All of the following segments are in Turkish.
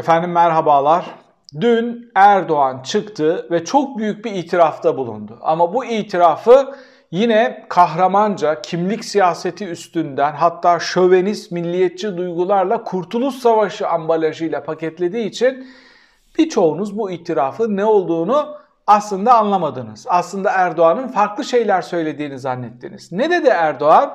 Efendim merhabalar. Dün Erdoğan çıktı ve çok büyük bir itirafta bulundu. Ama bu itirafı yine kahramanca kimlik siyaseti üstünden hatta şövenist milliyetçi duygularla Kurtuluş Savaşı ambalajıyla paketlediği için birçoğunuz bu itirafın ne olduğunu aslında anlamadınız. Aslında Erdoğan'ın farklı şeyler söylediğini zannettiniz. Ne dedi Erdoğan?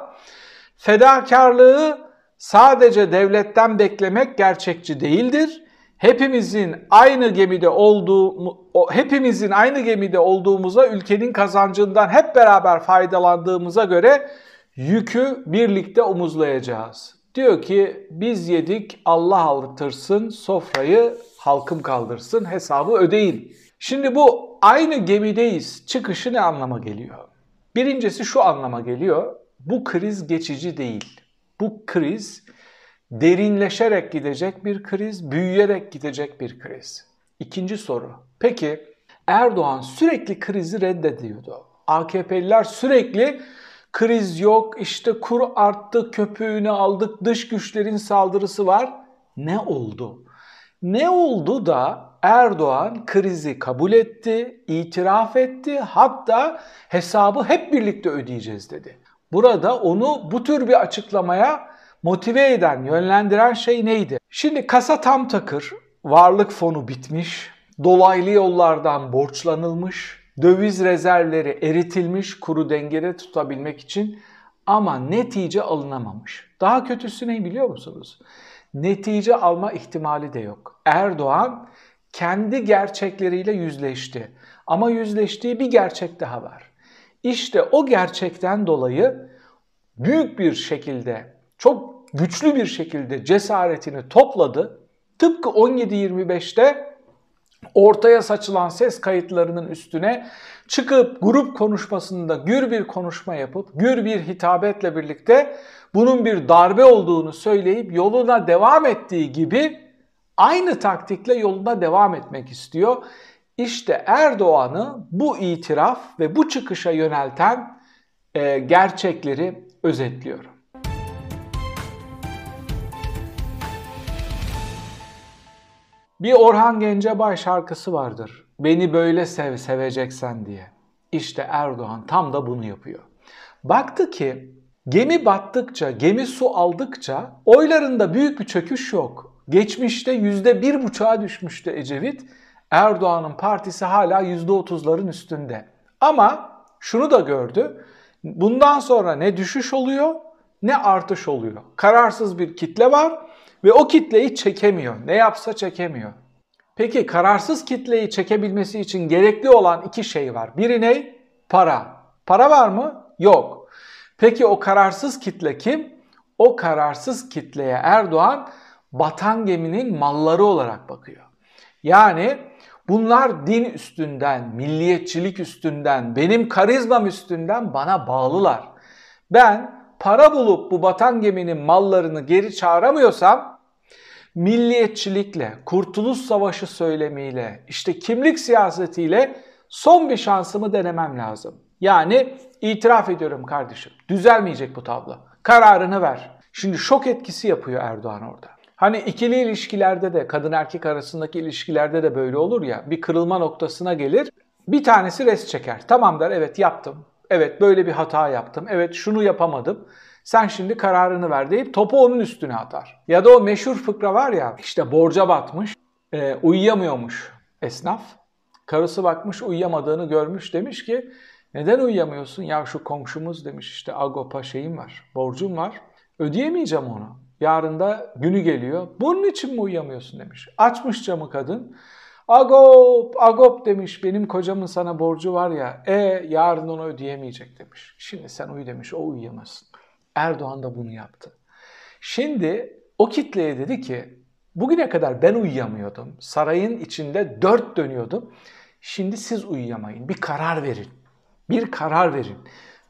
Fedakarlığı sadece devletten beklemek gerçekçi değildir hepimizin aynı gemide olduğu hepimizin aynı gemide olduğumuza ülkenin kazancından hep beraber faydalandığımıza göre yükü birlikte omuzlayacağız. Diyor ki biz yedik Allah altırsın sofrayı halkım kaldırsın hesabı ödeyin. Şimdi bu aynı gemideyiz çıkışı ne anlama geliyor? Birincisi şu anlama geliyor. Bu kriz geçici değil. Bu kriz derinleşerek gidecek bir kriz, büyüyerek gidecek bir kriz. İkinci soru. Peki Erdoğan sürekli krizi reddediyordu. AKP'liler sürekli kriz yok, işte kur arttı, köpüğünü aldık, dış güçlerin saldırısı var. Ne oldu? Ne oldu da Erdoğan krizi kabul etti, itiraf etti, hatta hesabı hep birlikte ödeyeceğiz dedi. Burada onu bu tür bir açıklamaya motive eden, yönlendiren şey neydi? Şimdi kasa tam takır, varlık fonu bitmiş, dolaylı yollardan borçlanılmış, döviz rezervleri eritilmiş kuru dengede tutabilmek için ama netice alınamamış. Daha kötüsü ne biliyor musunuz? Netice alma ihtimali de yok. Erdoğan kendi gerçekleriyle yüzleşti. Ama yüzleştiği bir gerçek daha var. İşte o gerçekten dolayı büyük bir şekilde çok güçlü bir şekilde cesaretini topladı. Tıpkı 17-25'te ortaya saçılan ses kayıtlarının üstüne çıkıp grup konuşmasında gür bir konuşma yapıp gür bir hitabetle birlikte bunun bir darbe olduğunu söyleyip yoluna devam ettiği gibi aynı taktikle yoluna devam etmek istiyor. İşte Erdoğan'ı bu itiraf ve bu çıkışa yönelten e, gerçekleri özetliyorum. Bir Orhan Gencebay şarkısı vardır. Beni böyle sev seveceksen diye. İşte Erdoğan tam da bunu yapıyor. Baktı ki gemi battıkça, gemi su aldıkça oylarında büyük bir çöküş yok. Geçmişte yüzde bir buçuğa düşmüştü Ecevit. Erdoğan'ın partisi hala yüzde otuzların üstünde. Ama şunu da gördü. Bundan sonra ne düşüş oluyor ne artış oluyor. Kararsız bir kitle var ve o kitleyi çekemiyor. Ne yapsa çekemiyor. Peki kararsız kitleyi çekebilmesi için gerekli olan iki şey var. Biri ne? Para. Para var mı? Yok. Peki o kararsız kitle kim? O kararsız kitleye Erdoğan batan geminin malları olarak bakıyor. Yani bunlar din üstünden, milliyetçilik üstünden, benim karizmam üstünden bana bağlılar. Ben para bulup bu batan geminin mallarını geri çağıramıyorsam milliyetçilikle, kurtuluş savaşı söylemiyle, işte kimlik siyasetiyle son bir şansımı denemem lazım. Yani itiraf ediyorum kardeşim. Düzelmeyecek bu tablo. Kararını ver. Şimdi şok etkisi yapıyor Erdoğan orada. Hani ikili ilişkilerde de kadın erkek arasındaki ilişkilerde de böyle olur ya bir kırılma noktasına gelir. Bir tanesi res çeker. Tamam der evet yaptım. Evet böyle bir hata yaptım. Evet şunu yapamadım. Sen şimdi kararını ver deyip topu onun üstüne atar. Ya da o meşhur fıkra var ya işte borca batmış, e, uyuyamıyormuş esnaf. Karısı bakmış uyuyamadığını görmüş demiş ki neden uyuyamıyorsun? Ya şu komşumuz demiş işte Agopa şeyim var, borcum var. Ödeyemeyeceğim onu. Yarın da günü geliyor. Bunun için mi uyuyamıyorsun demiş. Açmış camı kadın. Agop, Agop demiş benim kocamın sana borcu var ya. E yarın onu ödeyemeyecek demiş. Şimdi sen uyu demiş o uyuyamazsın. Erdoğan da bunu yaptı. Şimdi o kitleye dedi ki bugüne kadar ben uyuyamıyordum. Sarayın içinde dört dönüyordum. Şimdi siz uyuyamayın. Bir karar verin. Bir karar verin.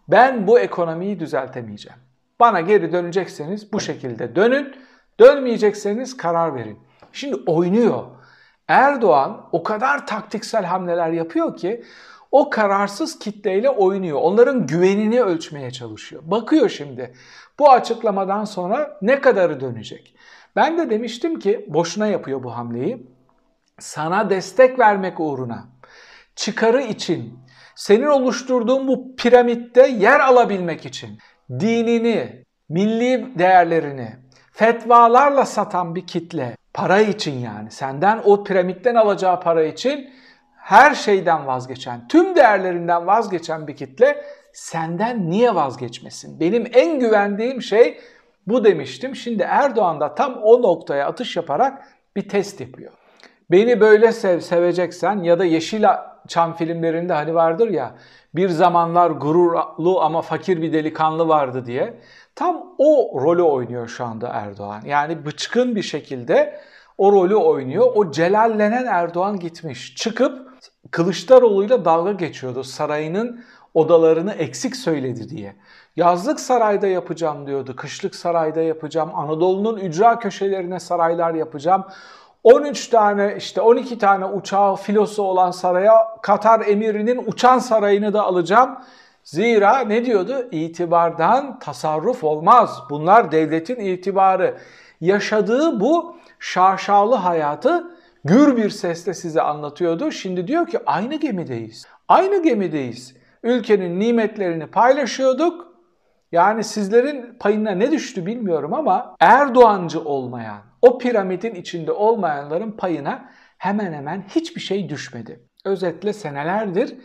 Ben bu ekonomiyi düzeltemeyeceğim. Bana geri dönecekseniz bu şekilde dönün. Dönmeyecekseniz karar verin. Şimdi oynuyor. Erdoğan o kadar taktiksel hamleler yapıyor ki o kararsız kitleyle oynuyor. Onların güvenini ölçmeye çalışıyor. Bakıyor şimdi bu açıklamadan sonra ne kadarı dönecek? Ben de demiştim ki boşuna yapıyor bu hamleyi. Sana destek vermek uğruna, çıkarı için, senin oluşturduğun bu piramitte yer alabilmek için dinini, milli değerlerini fetvalarla satan bir kitle, para için yani senden o piramitten alacağı para için her şeyden vazgeçen, tüm değerlerinden vazgeçen bir kitle senden niye vazgeçmesin? Benim en güvendiğim şey bu demiştim. Şimdi Erdoğan da tam o noktaya atış yaparak bir test yapıyor. Beni böyle sev, seveceksen ya da Yeşilçam filmlerinde hani vardır ya bir zamanlar gururlu ama fakir bir delikanlı vardı diye. Tam o rolü oynuyor şu anda Erdoğan. Yani bıçkın bir şekilde o rolü oynuyor. O celallenen Erdoğan gitmiş. Çıkıp Kılıçdaroğlu'yla dalga geçiyordu. Sarayının odalarını eksik söyledi diye. Yazlık sarayda yapacağım diyordu. Kışlık sarayda yapacağım. Anadolu'nun ücra köşelerine saraylar yapacağım. 13 tane işte 12 tane uçağı filosu olan saraya Katar emirinin uçan sarayını da alacağım. Zira ne diyordu? İtibardan tasarruf olmaz. Bunlar devletin itibarı. Yaşadığı bu şaşalı hayatı gür bir sesle size anlatıyordu. Şimdi diyor ki aynı gemideyiz. Aynı gemideyiz. Ülkenin nimetlerini paylaşıyorduk. Yani sizlerin payına ne düştü bilmiyorum ama Erdoğancı olmayan, o piramidin içinde olmayanların payına hemen hemen hiçbir şey düşmedi. Özetle senelerdir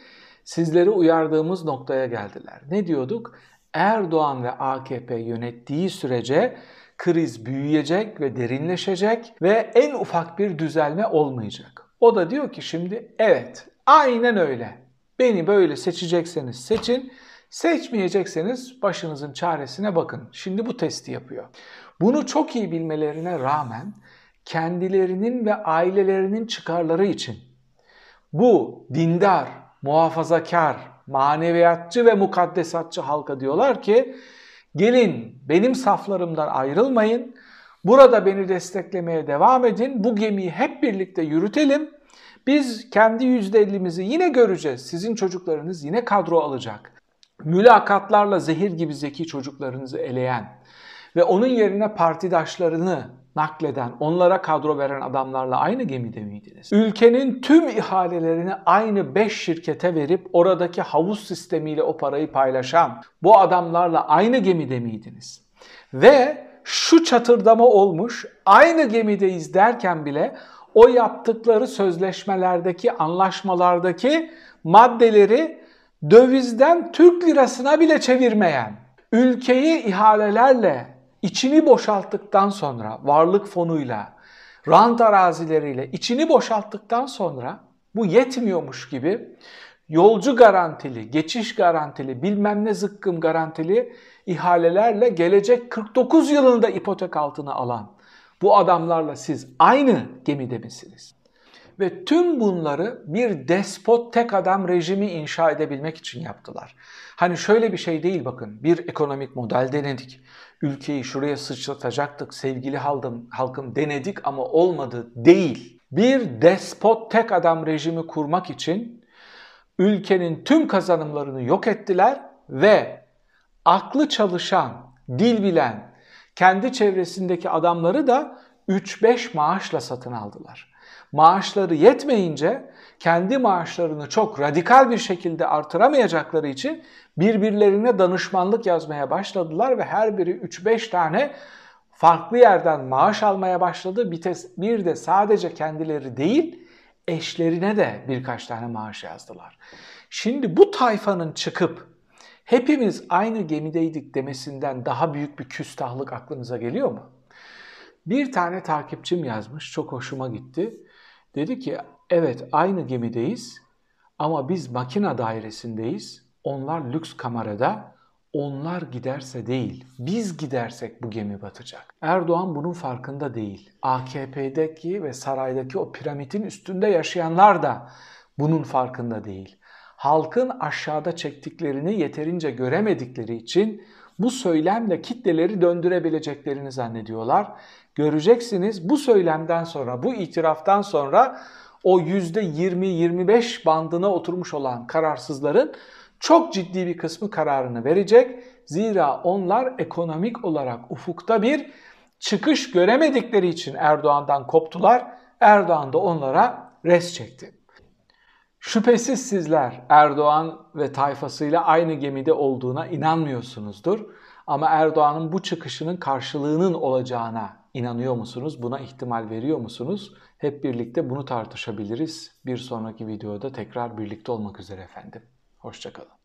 sizleri uyardığımız noktaya geldiler. Ne diyorduk? Erdoğan ve AKP yönettiği sürece kriz büyüyecek ve derinleşecek ve en ufak bir düzelme olmayacak. O da diyor ki şimdi evet aynen öyle. Beni böyle seçecekseniz seçin, seçmeyecekseniz başınızın çaresine bakın. Şimdi bu testi yapıyor. Bunu çok iyi bilmelerine rağmen kendilerinin ve ailelerinin çıkarları için bu dindar, muhafazakar, maneviyatçı ve mukaddesatçı halka diyorlar ki gelin benim saflarımdan ayrılmayın. Burada beni desteklemeye devam edin. Bu gemiyi hep birlikte yürütelim. Biz kendi %50'mizi yine göreceğiz. Sizin çocuklarınız yine kadro alacak. Mülakatlarla zehir gibi zeki çocuklarınızı eleyen ve onun yerine partidaşlarını nakleden, onlara kadro veren adamlarla aynı gemide miydiniz? Ülkenin tüm ihalelerini aynı 5 şirkete verip oradaki havuz sistemiyle o parayı paylaşan bu adamlarla aynı gemide miydiniz? Ve şu çatırdama olmuş, aynı gemideyiz derken bile o yaptıkları sözleşmelerdeki, anlaşmalardaki maddeleri dövizden Türk lirasına bile çevirmeyen, ülkeyi ihalelerle içini boşalttıktan sonra varlık fonuyla, rant arazileriyle içini boşalttıktan sonra bu yetmiyormuş gibi yolcu garantili, geçiş garantili, bilmem ne zıkkım garantili ihalelerle gelecek 49 yılında ipotek altına alan bu adamlarla siz aynı gemide misiniz? Ve tüm bunları bir despot tek adam rejimi inşa edebilmek için yaptılar. Hani şöyle bir şey değil bakın. Bir ekonomik model denedik. Ülkeyi şuraya sıçratacaktık sevgili halkım, halkım denedik ama olmadı değil. Bir despot tek adam rejimi kurmak için ülkenin tüm kazanımlarını yok ettiler ve aklı çalışan, dil bilen, kendi çevresindeki adamları da 3-5 maaşla satın aldılar. Maaşları yetmeyince kendi maaşlarını çok radikal bir şekilde artıramayacakları için birbirlerine danışmanlık yazmaya başladılar ve her biri 3-5 tane farklı yerden maaş almaya başladı. Bir de sadece kendileri değil eşlerine de birkaç tane maaş yazdılar. Şimdi bu tayfanın çıkıp hepimiz aynı gemideydik demesinden daha büyük bir küstahlık aklınıza geliyor mu? Bir tane takipçim yazmış, çok hoşuma gitti. Dedi ki, evet aynı gemideyiz ama biz makina dairesindeyiz. Onlar lüks kamerada, onlar giderse değil, biz gidersek bu gemi batacak. Erdoğan bunun farkında değil. AKP'deki ve saraydaki o piramidin üstünde yaşayanlar da bunun farkında değil halkın aşağıda çektiklerini yeterince göremedikleri için bu söylemle kitleleri döndürebileceklerini zannediyorlar. Göreceksiniz bu söylemden sonra, bu itiraftan sonra o %20-25 bandına oturmuş olan kararsızların çok ciddi bir kısmı kararını verecek. Zira onlar ekonomik olarak ufukta bir çıkış göremedikleri için Erdoğan'dan koptular. Erdoğan da onlara res çekti. Şüphesiz sizler Erdoğan ve tayfasıyla aynı gemide olduğuna inanmıyorsunuzdur. Ama Erdoğan'ın bu çıkışının karşılığının olacağına inanıyor musunuz? Buna ihtimal veriyor musunuz? Hep birlikte bunu tartışabiliriz. Bir sonraki videoda tekrar birlikte olmak üzere efendim. Hoşçakalın.